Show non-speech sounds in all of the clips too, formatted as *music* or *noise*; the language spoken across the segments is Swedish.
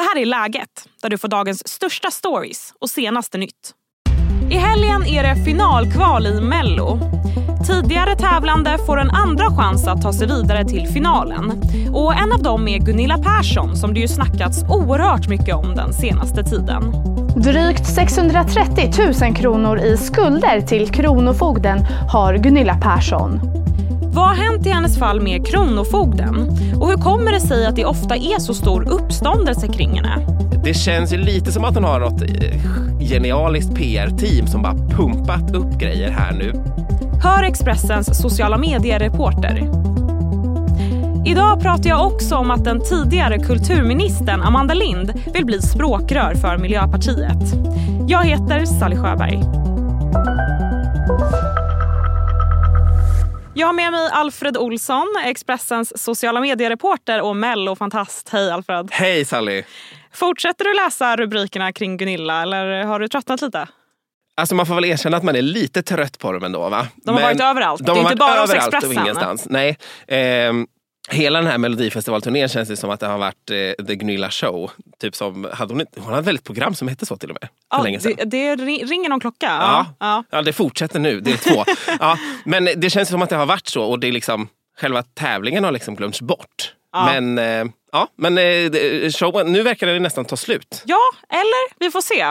Det här är Läget, där du får dagens största stories och senaste nytt. I helgen är det finalkval i Mello. Tidigare tävlande får en andra chans att ta sig vidare till finalen. Och En av dem är Gunilla Persson som det ju snackats oerhört mycket om den senaste tiden. Drygt 630 000 kronor i skulder till Kronofogden har Gunilla Persson. Vad har hänt i hennes fall med Kronofogden? Och hur kommer det sig att det ofta är så stor uppståndelse kring henne? Det känns ju lite som att hon har något eh, genialiskt PR-team som bara pumpat upp grejer här nu. Hör Expressens sociala medier-reporter. Idag pratar jag också om att den tidigare kulturministern Amanda Lind vill bli språkrör för Miljöpartiet. Jag heter Sally Sjöberg. Jag har med mig Alfred Olsson, Expressens sociala mediereporter och mellofantast. Hej Alfred! Hej Sally! Fortsätter du läsa rubrikerna kring Gunilla eller har du tröttnat lite? Alltså man får väl erkänna att man är lite trött på dem ändå va? De har Men varit överallt. De det är inte bara hos Expressen. Och ingenstans. Nej. Ehm, Hela den här melodifestivalturnén känns det som att det har varit eh, The Gunilla Show. Typ som, hade hon, hon hade väl ett program som hette så till och med? För ja, länge sedan. Det, det ringer någon klocka. Ja, ja. ja. det fortsätter nu, del två. ja, men det känns som att det har varit så och det är liksom, själva tävlingen har liksom glömts bort. Ja. Men, eh, ja, men eh, showen, nu verkar det nästan ta slut. Ja, eller vi får se.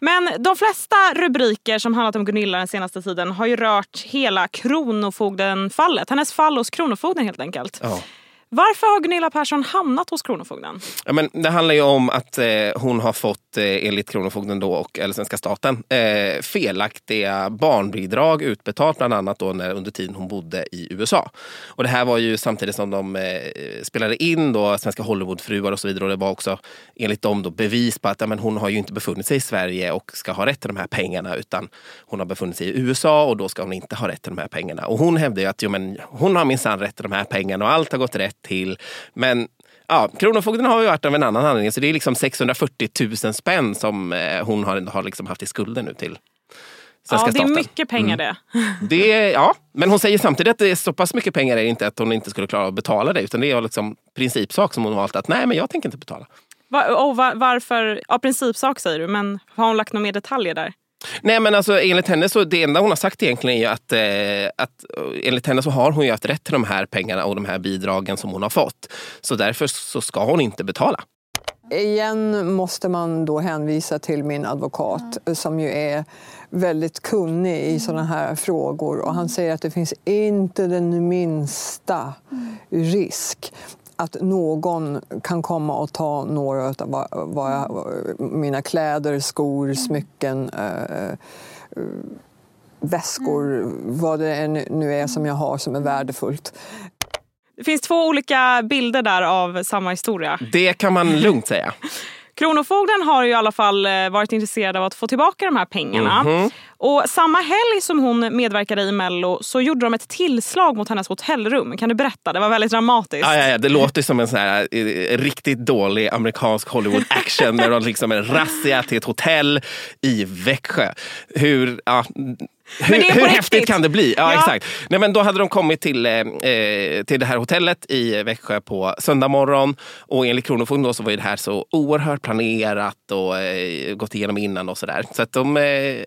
Men de flesta rubriker som handlat om Gunilla den senaste tiden har ju rört hela Kronofogden-fallet. Hennes fall hos Kronofogden helt enkelt. Ja. Varför har Gunilla Persson hamnat hos Kronofogden? Ja, men det handlar ju om att eh, hon har fått, eh, enligt Kronofogden då, och, eller svenska staten, eh, felaktiga barnbidrag utbetalt bland annat då när, under tiden hon bodde i USA. Och det här var ju samtidigt som de eh, spelade in då svenska Hollywoodfruar och så vidare. Och det var också enligt dem då bevis på att ja, men hon har ju inte befunnit sig i Sverige och ska ha rätt till de här pengarna utan hon har befunnit sig i USA och då ska hon inte ha rätt till de här pengarna. Och hon hävdar ju att jo, men, hon har minsann rätt till de här pengarna och allt har gått rätt till. Men ja, Kronofogden har ju varit av en annan anledning. Så det är liksom 640 000 spänn som eh, hon har, har liksom haft i skulder nu till Svenska ja, det är staten. mycket pengar mm. det. det. Ja, men hon säger samtidigt att det är så pass mycket pengar är det inte att hon inte skulle klara att betala det. Utan det är liksom principsak som hon har valt att nej, men jag tänker inte betala. Va, och va, varför? Ja, principsak säger du, men har hon lagt några mer detaljer där? Nej men alltså enligt henne så det enda hon har sagt egentligen är att, eh, att enligt henne så har hon ju haft rätt till de här pengarna och de här bidragen som hon har fått. Så därför så ska hon inte betala. Igen måste man då hänvisa till min advokat som ju är väldigt kunnig i sådana här frågor. Och han säger att det finns inte den minsta risk att någon kan komma och ta några av vad, vad jag, mina kläder, skor, smycken, äh, väskor, vad det nu är som jag har som är värdefullt. Det finns två olika bilder där av samma historia. Det kan man lugnt säga. *laughs* Kronofogden har ju i alla fall eh, varit intresserad av att få tillbaka de här pengarna. Mm -hmm. Och samma helg som hon medverkade i Mello så gjorde de ett tillslag mot hennes hotellrum. Kan du berätta? Det var väldigt dramatiskt. Ja, ja, ja. Det låter som en sån här, eh, riktigt dålig amerikansk Hollywood action. där de liksom en razzia till ett hotell i Växjö. Hur, ja, hur, hur häftigt kan det bli? Ja, ja. Exakt. Nej, men då hade de kommit till, eh, till det här hotellet i Växjö på söndag morgon. Och enligt Kronofogden så var det här så oerhört planerat och eh, gått igenom innan och sådär. Så att de eh,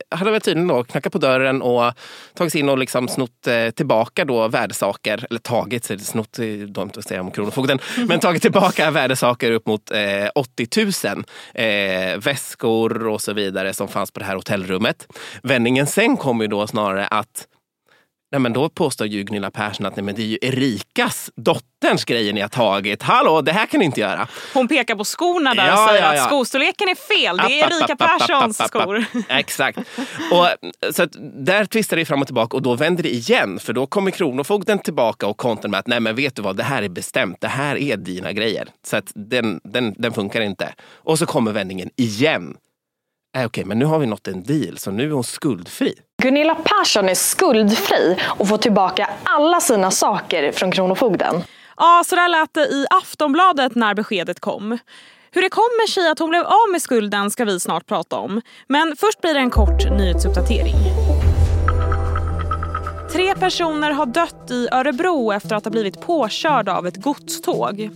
hade väl tydligen då knackat på dörren och tagit sig in och liksom snott eh, tillbaka då värdesaker. Eller tagit, snott, dumt att säga om Kronofogden. *laughs* Men tagit tillbaka värdesaker upp mot 80 000. väskor och så vidare som fanns på det här hotellrummet. Vändningen sen kom ju då snarare att Nej, men då påstår ju Gunilla Persson att nej, men det är ju Erikas, dotterns grejer ni har tagit. Hallå, det här kan ni inte göra. Hon pekar på skorna där ja, och säger ja, ja. att skostorleken är fel. Det är Erika Perssons skor. *laughs* Exakt. Och, så att, där tvistar det fram och tillbaka och då vänder det igen. För då kommer Kronofogden tillbaka och kontrar med att nej men vet du vad, det här är bestämt. Det här är dina grejer. Så att den, den, den funkar inte. Och så kommer vändningen igen. Äh, Okej, okay, men nu har vi nått en deal så nu är hon skuldfri. Gunilla Persson är skuldfri och får tillbaka alla sina saker från Kronofogden. Ja, så där lät det i Aftonbladet när beskedet kom. Hur det kommer sig att hon blev av med skulden ska vi snart prata om. Men först blir det en kort nyhetsuppdatering. Tre personer har dött i Örebro efter att ha blivit påkörda av ett godståg.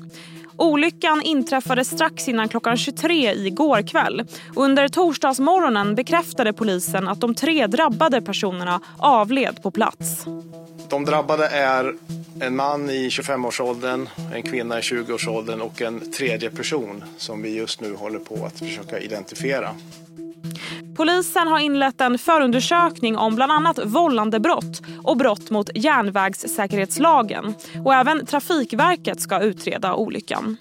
Olyckan inträffade strax innan klockan 23 igår kväll. Under torsdagsmorgonen bekräftade polisen att de tre drabbade personerna avled på plats. De drabbade är en man i 25-årsåldern, en kvinna i 20-årsåldern och en tredje person som vi just nu håller på att försöka identifiera. Polisen har inlett en förundersökning om bland annat vållandebrott och brott mot järnvägssäkerhetslagen. Och även Trafikverket ska utreda olyckan.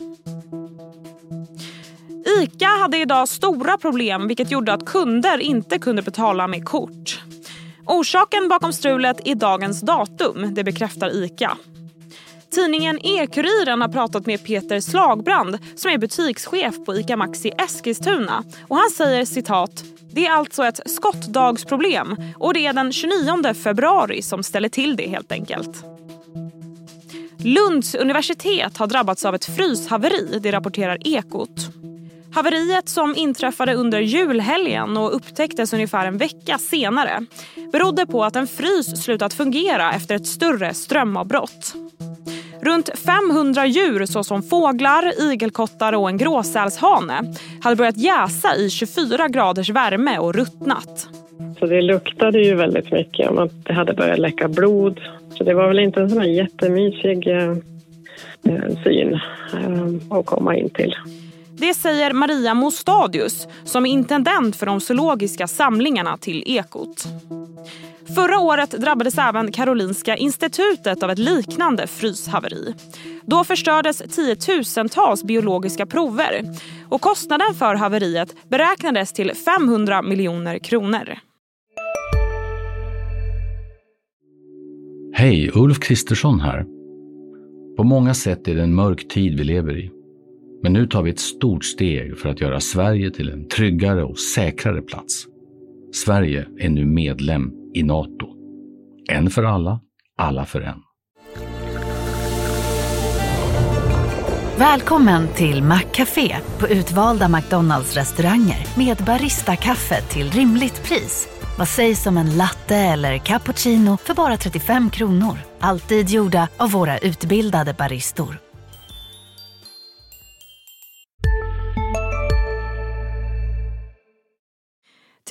ICA hade idag stora problem vilket gjorde att kunder inte kunde betala med kort. Orsaken bakom strulet är dagens datum, det bekräftar ICA. Tidningen E-Kuriren har pratat med Peter Slagbrand som är butikschef på ICA Maxi Eskilstuna. Och han säger citat det är alltså ett skottdagsproblem och det är den 29 februari som ställer till det helt enkelt. Lunds universitet har drabbats av ett fryshaveri, det rapporterar Ekot. Haveriet som inträffade under julhelgen och upptäcktes ungefär en vecka senare berodde på att en frys slutat fungera efter ett större strömavbrott. Runt 500 djur såsom fåglar, igelkottar och en gråsälshane hade börjat jäsa i 24 graders värme och ruttnat. Så det luktade ju väldigt mycket om att det hade börjat läcka blod. Så det var väl inte en sån här jättemysig eh, eh syn eh, att komma in till. Det säger Maria Mostadius som är intendent för de zoologiska samlingarna till Ekot. Förra året drabbades även Karolinska institutet av ett liknande fryshaveri. Då förstördes tiotusentals biologiska prover och kostnaden för haveriet beräknades till 500 miljoner kronor. Hej, Ulf Kristersson här. På många sätt är det en mörk tid vi lever i. Men nu tar vi ett stort steg för att göra Sverige till en tryggare och säkrare plats. Sverige är nu medlem i Nato. En för alla, alla för en. Välkommen till Maccafé på utvalda McDonalds restauranger med Baristakaffe till rimligt pris. Vad sägs om en latte eller cappuccino för bara 35 kronor? Alltid gjorda av våra utbildade baristor.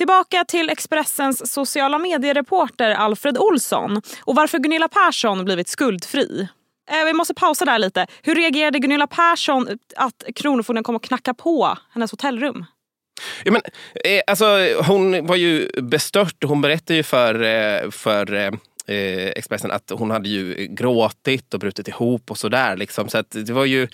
Tillbaka till Expressens sociala mediereporter Alfred Olsson och varför Gunilla Persson blivit skuldfri. Eh, vi måste pausa där lite. Hur reagerade Gunilla Persson att Kronofogden kom och knacka på hennes hotellrum? Ja, men, eh, alltså, hon var ju bestört. Hon berättade ju för, eh, för eh, eh Expressen att hon hade ju gråtit och brutit ihop och sådär. Liksom. Så att det var ju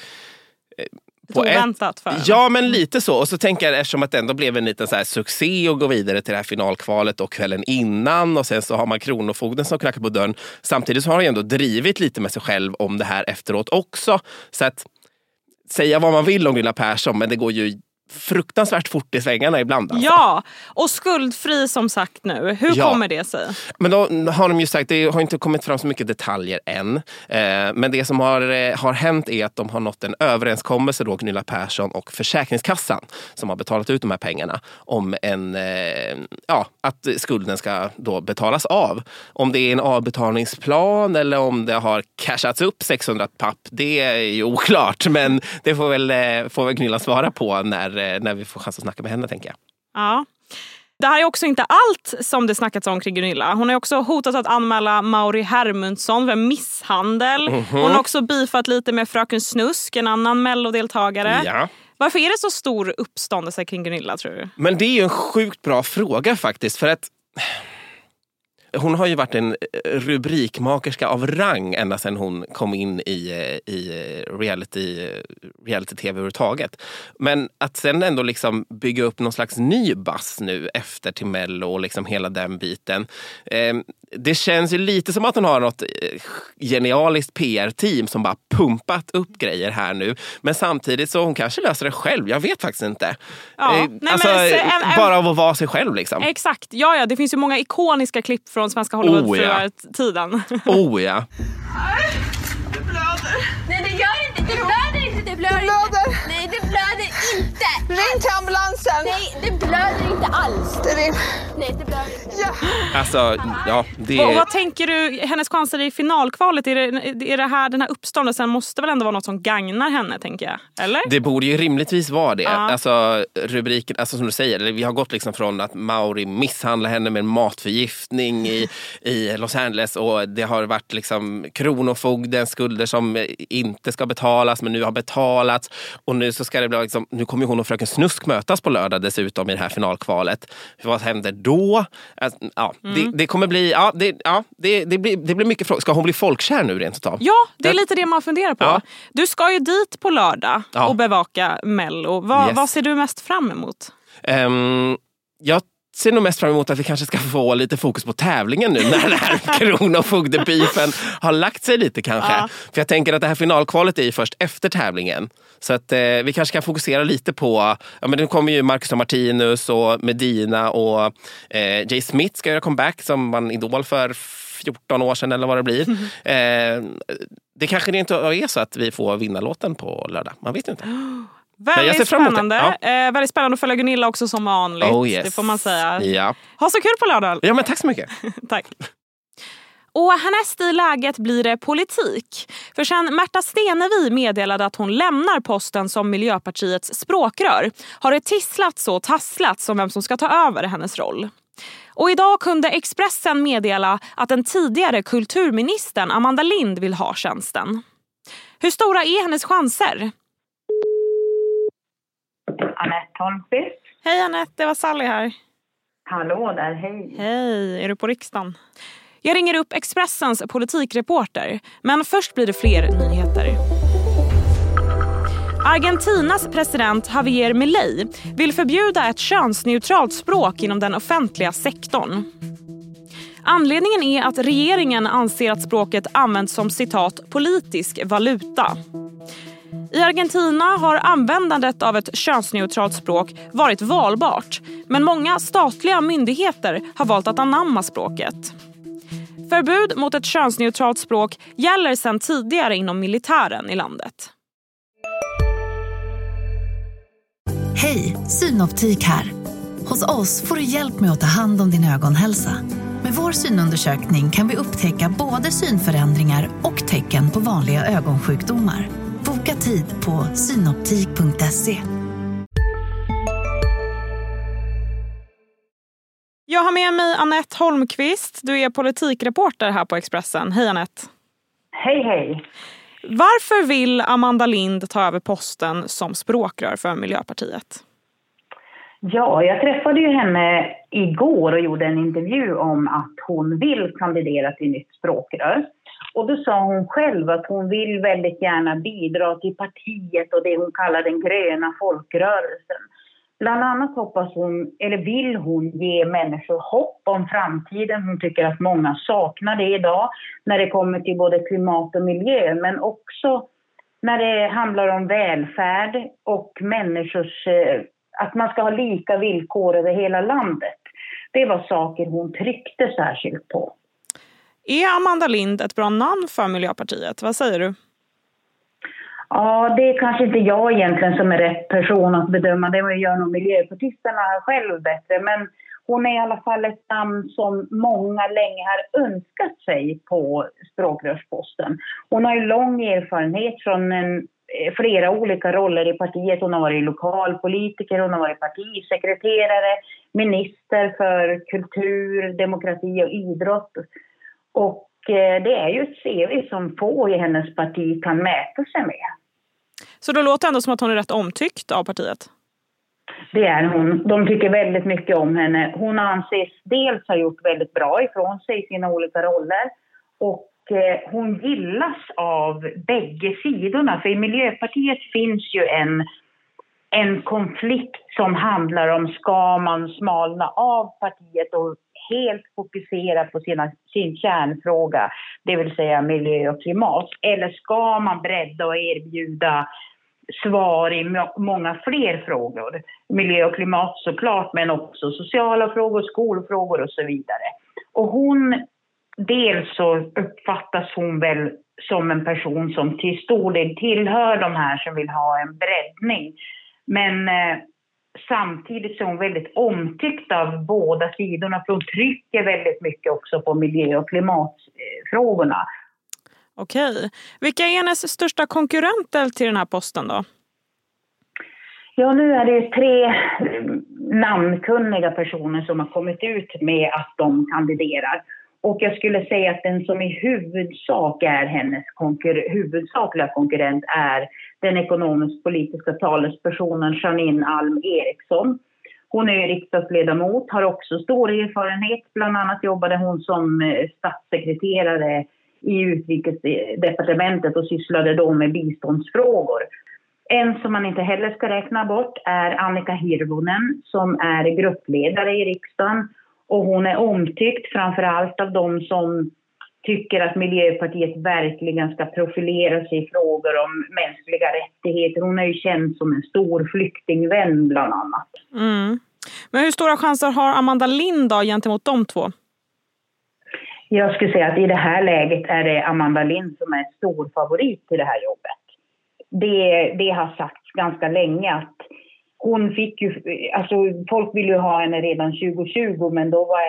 på oväntat för. Ja, men lite så. Och så tänker jag eftersom att det ändå blev en liten så här succé att gå vidare till det här finalkvalet och kvällen innan och sen så har man Kronofogden som knackar på dörren. Samtidigt så har hon ändå drivit lite med sig själv om det här efteråt också. Så att säga vad man vill om Gunilla Persson, men det går ju fruktansvärt fort i svängarna ibland. Alltså. Ja, och skuldfri som sagt nu. Hur ja. kommer det sig? Men då har de ju sagt, det har inte kommit fram så mycket detaljer än. Eh, men det som har, eh, har hänt är att de har nått en överenskommelse, då, Gunilla Persson och Försäkringskassan som har betalat ut de här pengarna om en, eh, ja, att skulden ska då betalas av. Om det är en avbetalningsplan eller om det har cashats upp 600 papp, det är ju oklart. Men det får väl, får väl Gunilla svara på när Eh, när vi får chans att snacka med henne tänker jag. Ja. Det här är också inte allt som det snackats om kring Gunilla. Hon har också hotat att anmäla Mauri Hermundsson för misshandel. Mm -hmm. Hon har också bifat lite med Fröken Snusk, en annan mellodeltagare. Ja. Varför är det så stor uppståndelse kring Gunilla tror du? Men det är ju en sjukt bra fråga faktiskt. För att hon har ju varit en eh, rubrikmakerska av rang ända sedan hon kom in i, eh, i eh, reality, reality-tv överhuvudtaget. Men att sen ändå liksom bygga upp någon slags ny bass nu efter till Mello och liksom hela den biten. Eh, det känns ju lite som att hon har något genialiskt PR-team som bara pumpat upp grejer här nu. Men samtidigt så hon kanske löser det själv. Jag vet faktiskt inte. Ja, eh, nej, alltså, men, bara av att vara sig själv. Liksom. Exakt. Ja, ja, det finns ju många ikoniska klipp från svenska Hollywoodfruar-tiden. Oh, oh ja. Det blöder. Nej det gör inte. Det blöder Ring till ambulansen. Nej det blöder inte alls. Det ring. Nej det blöder inte. Ja. Alltså, ja, det... Och vad tänker du, hennes chanser i finalkvalet, är det, är det här, den här uppståndelsen måste väl ändå vara något som gagnar henne, tänker jag? Eller? Det borde ju rimligtvis vara det. Ja. Alltså, rubriken, alltså som du säger, vi har gått liksom från att Mauri misshandlar henne med en matförgiftning i, i Los Angeles och det har varit liksom Kronofogdens skulder som inte ska betalas men nu har betalats. Och nu så ska det bli liksom, nu kommer hon och fröken Snusk mötas på lördag dessutom i det här finalkvalet. Vad händer då? Ja, Mm. det, det kommer bli, ja, det, ja, det, det, blir, det blir mycket frågor. Ska hon bli folkkär nu rent utav? Ja, det är lite det man funderar på. Ja. Du ska ju dit på lördag Ja. och bevaka Mello. Vad, Yes. vad ser du mest fram emot? Ehm, jag ser nog mest fram emot att vi kanske ska få lite fokus på tävlingen nu när den här *laughs* kronofogdebeefen har lagt sig lite kanske. Ja. För jag tänker att det här finalkvalet är ju först efter tävlingen. Så att eh, vi kanske kan fokusera lite på, ja men nu kommer ju Marcus och Martinus och Medina och eh, Jay Smith ska göra comeback som vann Idol för 14 år sedan eller vad det blir. Eh, det kanske inte är så att vi får vinnarlåten på lördag. Man vet inte. *gasps* Väldigt spännande. Eh, väldigt spännande att följa Gunilla också som vanligt. Oh, yes. Det får man säga. Ja. Ha så kul på lördag. ja, men tack så mycket. *laughs* Tack. Och härnäst i läget blir det politik. För sen Märta Stenevi meddelade att hon lämnar posten som Miljöpartiets språkrör har det tisslats och tasslats om vem som ska ta över hennes roll. Och idag kunde Expressen meddela att den tidigare kulturministern Amanda Lind vill ha tjänsten. Hur stora är hennes chanser? Anette Holmqvist. Hej Anette, det var Sally här. Hallå där, hej. Hej, är du på riksdagen? Jag ringer upp Expressens politikreporter, men först blir det fler nyheter. Argentinas president Javier Milei vill förbjuda ett könsneutralt språk inom den offentliga sektorn. Anledningen är att regeringen anser att språket används som citat politisk valuta. I Argentina har användandet av ett könsneutralt språk varit valbart men många statliga myndigheter har valt att anamma språket. Förbud mot ett könsneutralt språk gäller sedan tidigare inom militären i landet. Hej, Synoptik här. Hos oss får du hjälp med att ta hand om din ögonhälsa. Med vår synundersökning kan vi upptäcka både synförändringar och tecken på vanliga ögonsjukdomar. Boka tid på synoptik.se. Jag har med mig Annette Holmqvist. Du är politikreporter här på Expressen. Hej Annette. Hej, hej. Varför vill Amanda Lind ta över posten som språkrör för Miljöpartiet? Ja, jag träffade ju henne igår och gjorde en intervju om att hon vill kandidera till nytt språkrör. Och då sa hon själv att hon vill väldigt gärna bidra till partiet och det hon kallar den gröna folkrörelsen. Bland annat hoppas hon, eller vill hon ge människor hopp om framtiden. Hon tycker att många saknar det idag när det kommer till både klimat och miljö, men också när det handlar om välfärd och människors, eh, att man ska ha lika villkor över hela landet. Det var saker hon tryckte särskilt på. Är Amanda Lind ett bra namn för Miljöpartiet? Vad säger du? Ja, det är kanske inte jag egentligen som är rätt person att bedöma. Det gör nog miljöpartisterna själv bättre. Men hon är i alla fall ett namn som många länge har önskat sig på språkrörsposten. Hon har ju lång erfarenhet från en, eh, flera olika roller i partiet. Hon har varit lokalpolitiker, hon har varit partisekreterare, minister för kultur, demokrati och idrott. Och eh, det är ju ett CV som få i hennes parti kan mäta sig med. Så då låter det ändå som att hon är rätt omtyckt av partiet. Det är hon. De tycker väldigt mycket om henne. Hon anses dels ha gjort väldigt bra ifrån sig i sina olika roller och eh, hon gillas av bägge sidorna. För i Miljöpartiet finns ju en, en konflikt som handlar om ska man smalna av partiet och helt fokusera på sina, sin kärnfråga, det vill säga miljö och klimat. Eller ska man bredda och erbjuda svar i många fler frågor. Miljö och klimat såklart, men också sociala frågor, skolfrågor och så vidare. Och hon, dels så uppfattas hon väl som en person som till stor del tillhör de här som vill ha en breddning. Men eh, samtidigt så är hon väldigt omtyckt av båda sidorna för hon trycker väldigt mycket också på miljö och klimatfrågorna. Okej. Vilka är hennes största konkurrenter till den här posten då? Ja, nu är det tre namnkunniga personer som har kommit ut med att de kandiderar. Och jag skulle säga att den som i huvudsak är hennes konkur huvudsakliga konkurrent är den ekonomisk-politiska talespersonen Janine Alm Eriksson. Hon är riksdagsledamot, har också stor erfarenhet. Bland annat jobbade hon som eh, statssekreterare i utrikesdepartementet och sysslade då med biståndsfrågor. En som man inte heller ska räkna bort är Annika Hirvonen som är gruppledare i riksdagen. Och hon är omtyckt framför allt av de som tycker att Miljöpartiet verkligen ska profilera sig i frågor om mänskliga rättigheter. Hon är ju känd som en stor flyktingvän bland annat. Mm. Men hur stora chanser har Amanda Lind då gentemot de två? Jag skulle säga att i det här läget är det Amanda Lind som är stor favorit till det här jobbet. Det, det har sagts ganska länge att hon fick ju, alltså folk ville ju ha henne redan 2020 men då var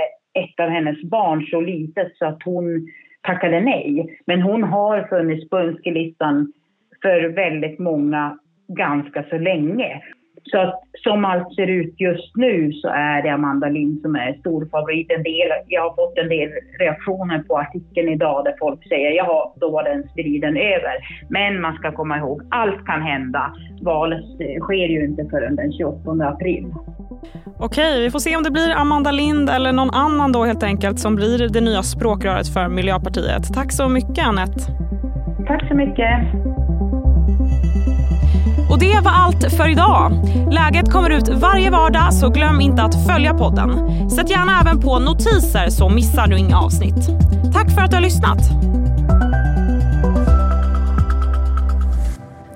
ett av hennes barn så litet så att hon tackade nej. Men hon har funnits på önskelistan för väldigt många ganska så länge. Så att som allt ser ut just nu så är det Amanda Lind som är storfavorit. En del, jag har fått en del reaktioner på artikeln idag där folk säger ja, då var den striden över. Men man ska komma ihåg, allt kan hända. Valet sker ju inte förrän den 28 april. Okej, vi får se om det blir Amanda Lind eller någon annan då helt enkelt som blir det nya språkröret för Miljöpartiet. Tack så mycket Anette. Tack så mycket. Och det var allt för idag. Läget kommer ut varje vardag så glöm inte att följa podden. Sätt gärna även på notiser så missar du inga avsnitt. Tack för att du har lyssnat.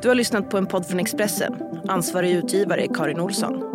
Du har lyssnat på en podd från Expressen. Ansvarig utgivare är Karin Olsson.